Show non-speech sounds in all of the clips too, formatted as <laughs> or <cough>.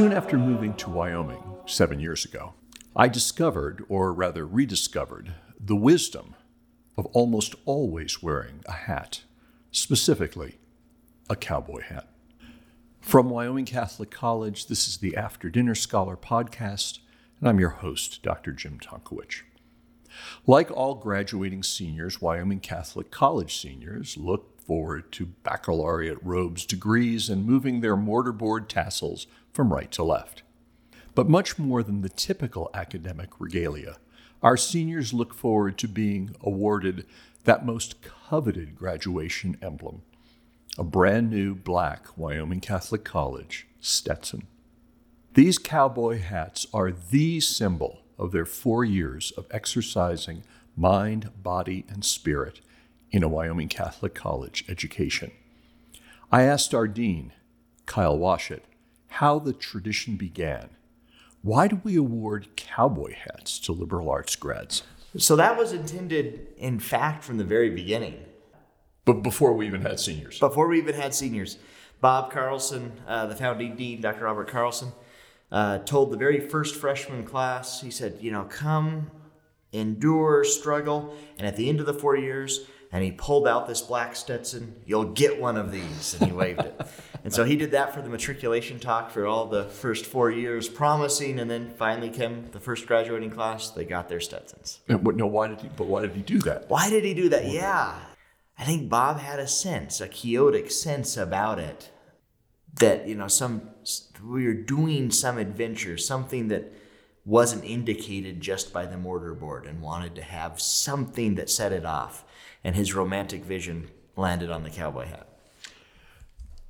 Soon after moving to Wyoming seven years ago, I discovered, or rather rediscovered, the wisdom of almost always wearing a hat, specifically a cowboy hat. From Wyoming Catholic College, this is the After Dinner Scholar podcast, and I'm your host, Dr. Jim Tonkowich. Like all graduating seniors, Wyoming Catholic College seniors look forward to baccalaureate robes, degrees, and moving their mortarboard tassels from right to left. But much more than the typical academic regalia, our seniors look forward to being awarded that most coveted graduation emblem a brand new black Wyoming Catholic College Stetson. These cowboy hats are the symbol of their four years of exercising mind, body, and spirit in a Wyoming Catholic College education. I asked our dean, Kyle Washut, how the tradition began. Why do we award cowboy hats to liberal arts grads? So that was intended, in fact, from the very beginning. But before we even had seniors. Before we even had seniors, Bob Carlson, uh, the founding dean, Dr. Robert Carlson, uh, told the very first freshman class, he said, you know, come, endure, struggle, and at the end of the four years, and he pulled out this black Stetson. You'll get one of these, and he waved it. <laughs> And so he did that for the matriculation talk for all the first four years, promising, and then finally came the first graduating class. They got their Stetsons. no, why did he? But why did he do that? Why did he do that? Yeah, I think Bob had a sense, a quixotic sense about it, that you know, some we were doing some adventure, something that wasn't indicated just by the mortarboard, and wanted to have something that set it off. And his romantic vision landed on the cowboy hat.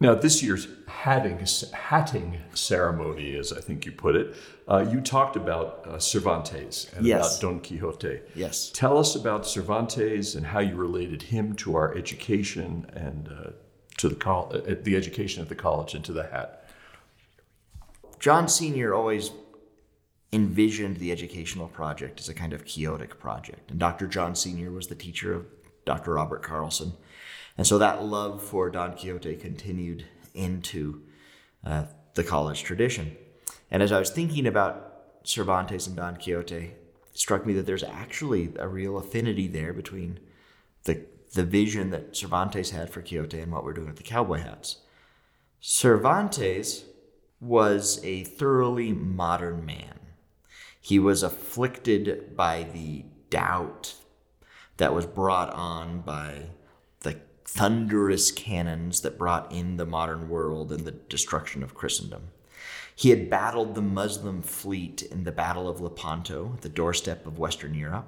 Now, this year's hatting, hatting ceremony, as I think you put it, uh, you talked about uh, Cervantes and yes. about Don Quixote. Yes. Tell us about Cervantes and how you related him to our education and uh, to the col- uh, the education at the college and to the hat. John Senior always envisioned the educational project as a kind of quixotic project, and Dr. John Senior was the teacher of Dr. Robert Carlson. And so that love for Don Quixote continued into uh, the college tradition. And as I was thinking about Cervantes and Don Quixote, it struck me that there's actually a real affinity there between the, the vision that Cervantes had for Quixote and what we're doing with the cowboy hats. Cervantes was a thoroughly modern man. He was afflicted by the doubt that was brought on by the thunderous cannons that brought in the modern world and the destruction of Christendom. He had battled the Muslim fleet in the Battle of Lepanto, at the doorstep of Western Europe,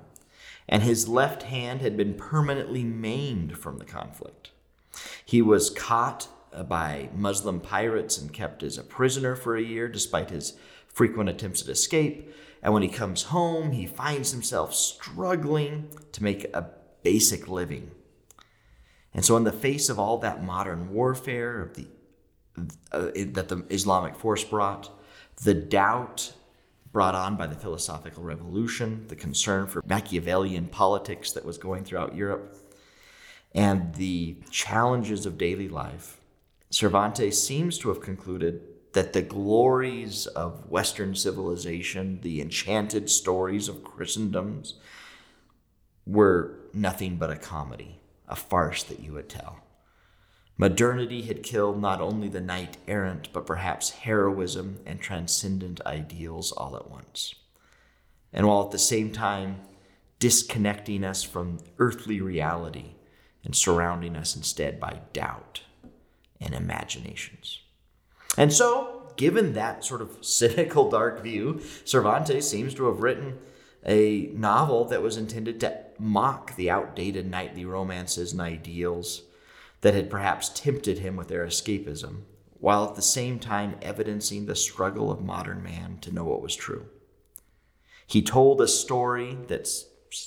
and his left hand had been permanently maimed from the conflict. He was caught uh, by Muslim pirates and kept as a prisoner for a year despite his frequent attempts at escape. And when he comes home, he finds himself struggling to make a basic living. And so, in the face of all that modern warfare of the, uh, that the Islamic force brought, the doubt brought on by the philosophical revolution, the concern for Machiavellian politics that was going throughout Europe, and the challenges of daily life, Cervantes seems to have concluded that the glories of Western civilization, the enchanted stories of Christendoms, were nothing but a comedy a farce that you would tell. Modernity had killed not only the knight errant, but perhaps heroism and transcendent ideals all at once. And while at the same time disconnecting us from earthly reality and surrounding us instead by doubt and imaginations. And so, given that sort of cynical, dark view, Cervantes seems to have written a novel that was intended to mock the outdated knightly romances and ideals that had perhaps tempted him with their escapism, while at the same time evidencing the struggle of modern man to know what was true. He told a story that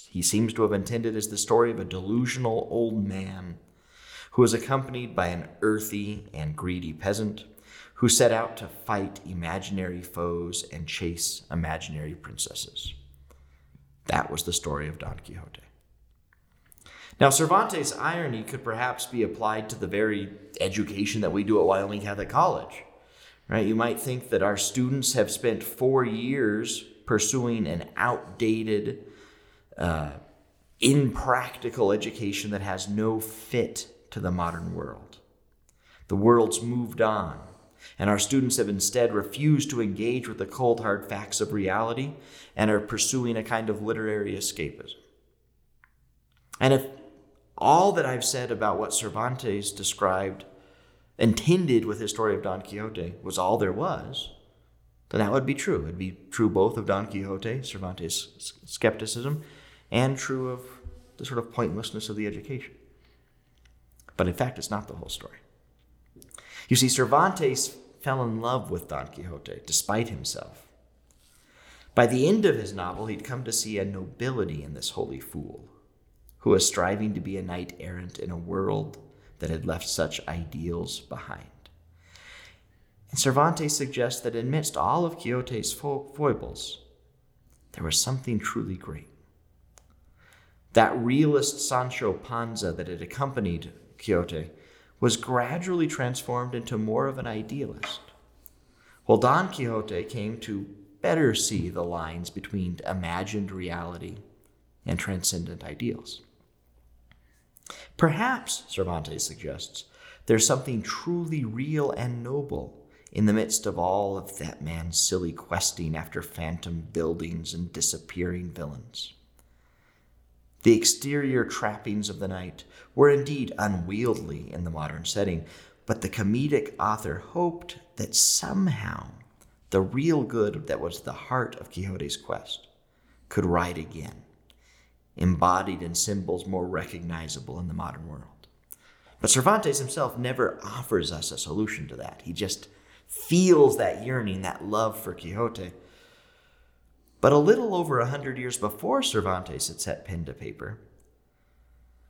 he seems to have intended as the story of a delusional old man who was accompanied by an earthy and greedy peasant who set out to fight imaginary foes and chase imaginary princesses. That was the story of Don Quixote. Now, Cervantes' irony could perhaps be applied to the very education that we do at Wyoming Catholic College. Right? You might think that our students have spent four years pursuing an outdated, uh, impractical education that has no fit to the modern world. The world's moved on, and our students have instead refused to engage with the cold hard facts of reality and are pursuing a kind of literary escapism. And if all that I've said about what Cervantes described, intended with his story of Don Quixote, was all there was, then that would be true. It'd be true both of Don Quixote, Cervantes' skepticism, and true of the sort of pointlessness of the education. But in fact, it's not the whole story. You see, Cervantes fell in love with Don Quixote, despite himself. By the end of his novel, he'd come to see a nobility in this holy fool, who was striving to be a knight errant in a world that had left such ideals behind. And Cervantes suggests that amidst all of Quixote's foibles, there was something truly great. That realist Sancho Panza that had accompanied Quixote was gradually transformed into more of an idealist, while Don Quixote came to better see the lines between imagined reality and transcendent ideals. Perhaps, Cervantes suggests, there's something truly real and noble in the midst of all of that man's silly questing after phantom buildings and disappearing villains. The exterior trappings of the knight were indeed unwieldy in the modern setting, but the comedic author hoped that somehow the real good that was the heart of Quixote's quest could ride again, embodied in symbols more recognizable in the modern world. But Cervantes himself never offers us a solution to that. He just feels that yearning, that love for Quixote. But a little over a hundred years before Cervantes had set pen to paper,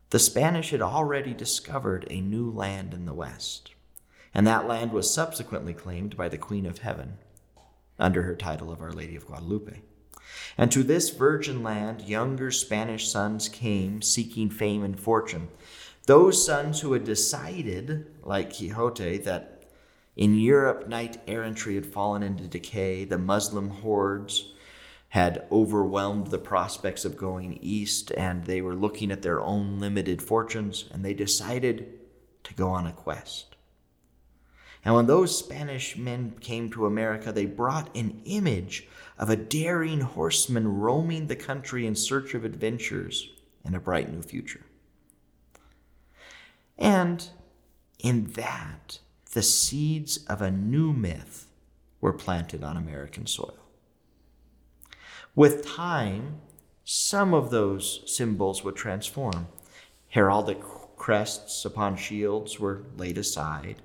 the Spanish had already discovered a new land in the West, and that land was subsequently claimed by the Queen of Heaven under her title of Our Lady of Guadalupe. And to this virgin land, younger Spanish sons came seeking fame and fortune. Those sons who had decided, like Quixote, that in Europe, knight errantry had fallen into decay. The Muslim hordes had overwhelmed the prospects of going east, and they were looking at their own limited fortunes, and they decided to go on a quest. And when those Spanish men came to America, they brought an image of a daring horseman roaming the country in search of adventures and a bright new future. And in that, the seeds of a new myth were planted on American soil. With time, some of those symbols would transform. Heraldic crests upon shields were laid aside,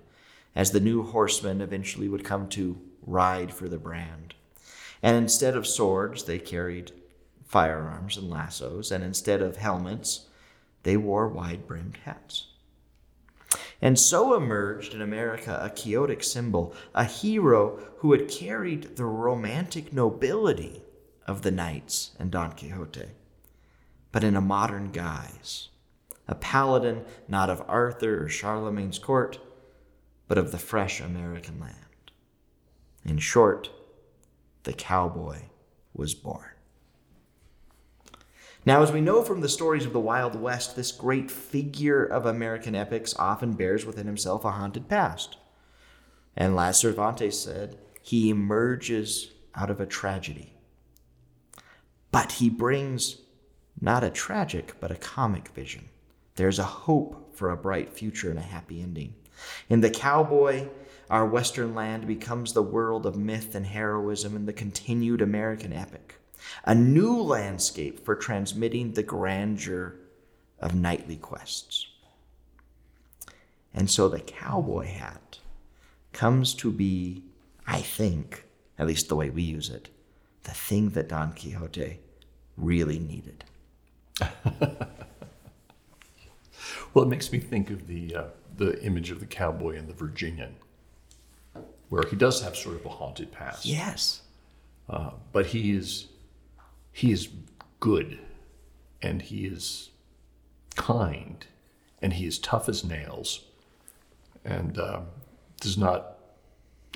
as the new horsemen eventually would come to ride for the brand. And instead of swords, they carried firearms and lassos, and instead of helmets, they wore wide brimmed hats. And so emerged in America a Quixotic symbol, a hero who had carried the romantic nobility of the knights and Don Quixote, but in a modern guise. A paladin not of Arthur or Charlemagne's court, but of the fresh American land. In short, the cowboy was born. Now, as we know from the stories of the Wild West, this great figure of American epics often bears within himself a haunted past. And as Cervantes said, he emerges out of a tragedy. But he brings not a tragic, but a comic vision. There's a hope for a bright future and a happy ending. In The Cowboy, our Western land becomes the world of myth and heroism in the continued American epic a new landscape for transmitting the grandeur of knightly quests. And so the cowboy hat comes to be, I think, at least the way we use it, the thing that Don Quixote really needed. <laughs> well, it makes me think of the uh, the image of the cowboy in the Virginian, where he does have sort of a haunted past. Yes, uh, but he is he is good and he is kind and he is tough as nails and uh, does not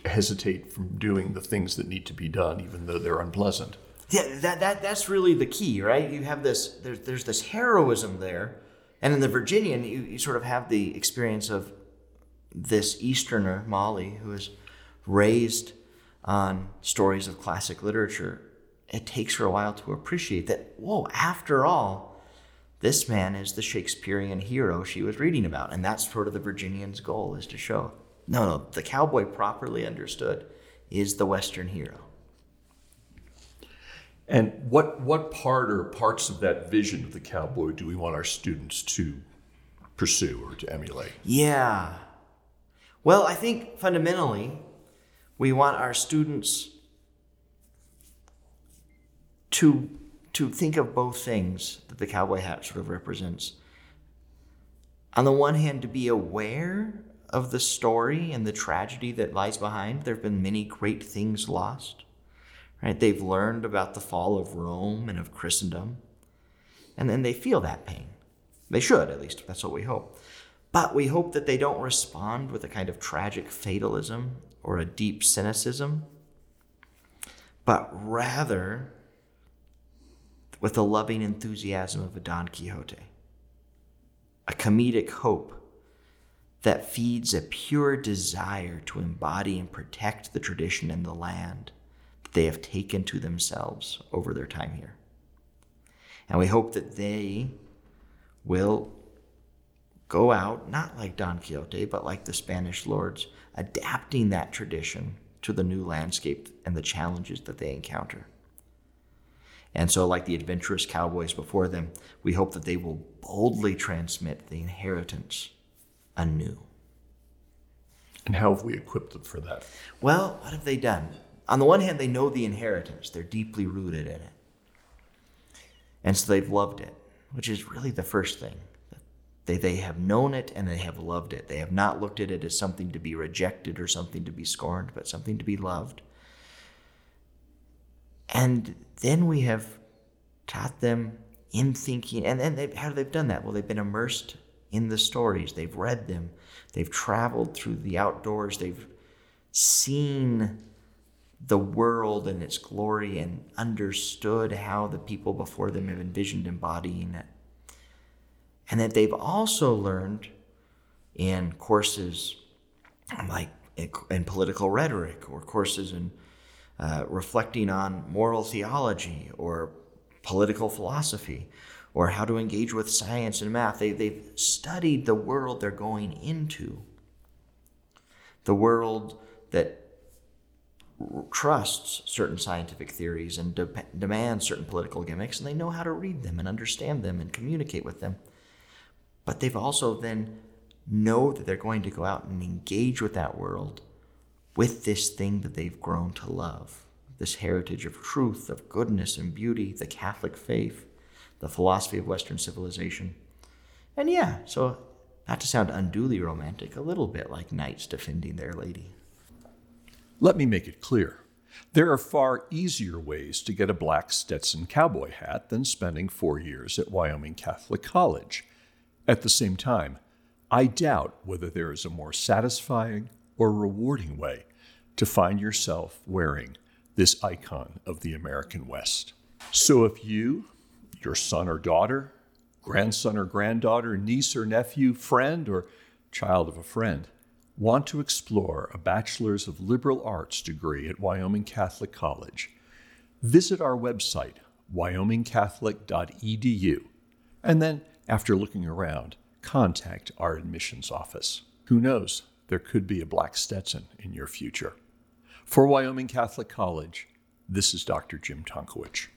hesitate from doing the things that need to be done, even though they're unpleasant. Yeah, that, that that's really the key, right? You have this there's there's this heroism there, and in the Virginian, you, you sort of have the experience of this Easterner Molly who is raised on stories of classic literature. It takes her a while to appreciate that. Whoa! After all, this man is the Shakespearean hero she was reading about, and that's sort of the Virginian's goal is to show. No, no, the cowboy properly understood is the Western hero. And what, what part or parts of that vision of the cowboy do we want our students to pursue or to emulate? Yeah. Well, I think fundamentally, we want our students to, to think of both things that the cowboy hat sort of represents. On the one hand, to be aware of the story and the tragedy that lies behind. There have been many great things lost. Right? They've learned about the fall of Rome and of Christendom. And then they feel that pain. They should, at least. That's what we hope. But we hope that they don't respond with a kind of tragic fatalism or a deep cynicism, but rather with the loving enthusiasm of a Don Quixote, a comedic hope that feeds a pure desire to embody and protect the tradition and the land that they have taken to themselves over their time here. And we hope that they will go out, not like Don Quixote, but like the Spanish lords, adapting that tradition to the new landscape and the challenges that they encounter. And so, like the adventurous cowboys before them, we hope that they will boldly transmit the inheritance anew. And how have we equipped them for that? Well, what have they done? On the one hand, they know the inheritance, they're deeply rooted in it. And so they've loved it, which is really the first thing. They, they have known it and they have loved it. They have not looked at it as something to be rejected or something to be scorned, but something to be loved. And then we have taught them in thinking, and then how have they've done that? Well, they've been immersed in the stories, they've read them, they've traveled through the outdoors, they've seen the world and its glory and understood how the people before them have envisioned embodying it. And that they've also learned in courses like in political rhetoric or courses in uh, reflecting on moral theology or political philosophy or how to engage with science and math. They, they've studied the world they're going into, the world that trusts certain scientific theories and de- demands certain political gimmicks, and they know how to read them and understand them and communicate with them. But they've also then know that they're going to go out and engage with that world with this thing that they've grown to love this heritage of truth, of goodness and beauty, the Catholic faith the philosophy of Western civilization. And yeah, so not to sound unduly romantic, a little bit like knights defending their lady. Let me make it clear. There are far easier ways to get a black Stetson cowboy hat than spending four years at Wyoming Catholic College. At the same time, I doubt whether there is a more satisfying or rewarding way to find yourself wearing this icon of the American West. So if you your son or daughter, grandson or granddaughter, niece or nephew, friend or child of a friend want to explore a Bachelor's of Liberal Arts degree at Wyoming Catholic College, visit our website, wyomingcatholic.edu, and then, after looking around, contact our admissions office. Who knows, there could be a black Stetson in your future. For Wyoming Catholic College, this is Dr. Jim Tonkowich.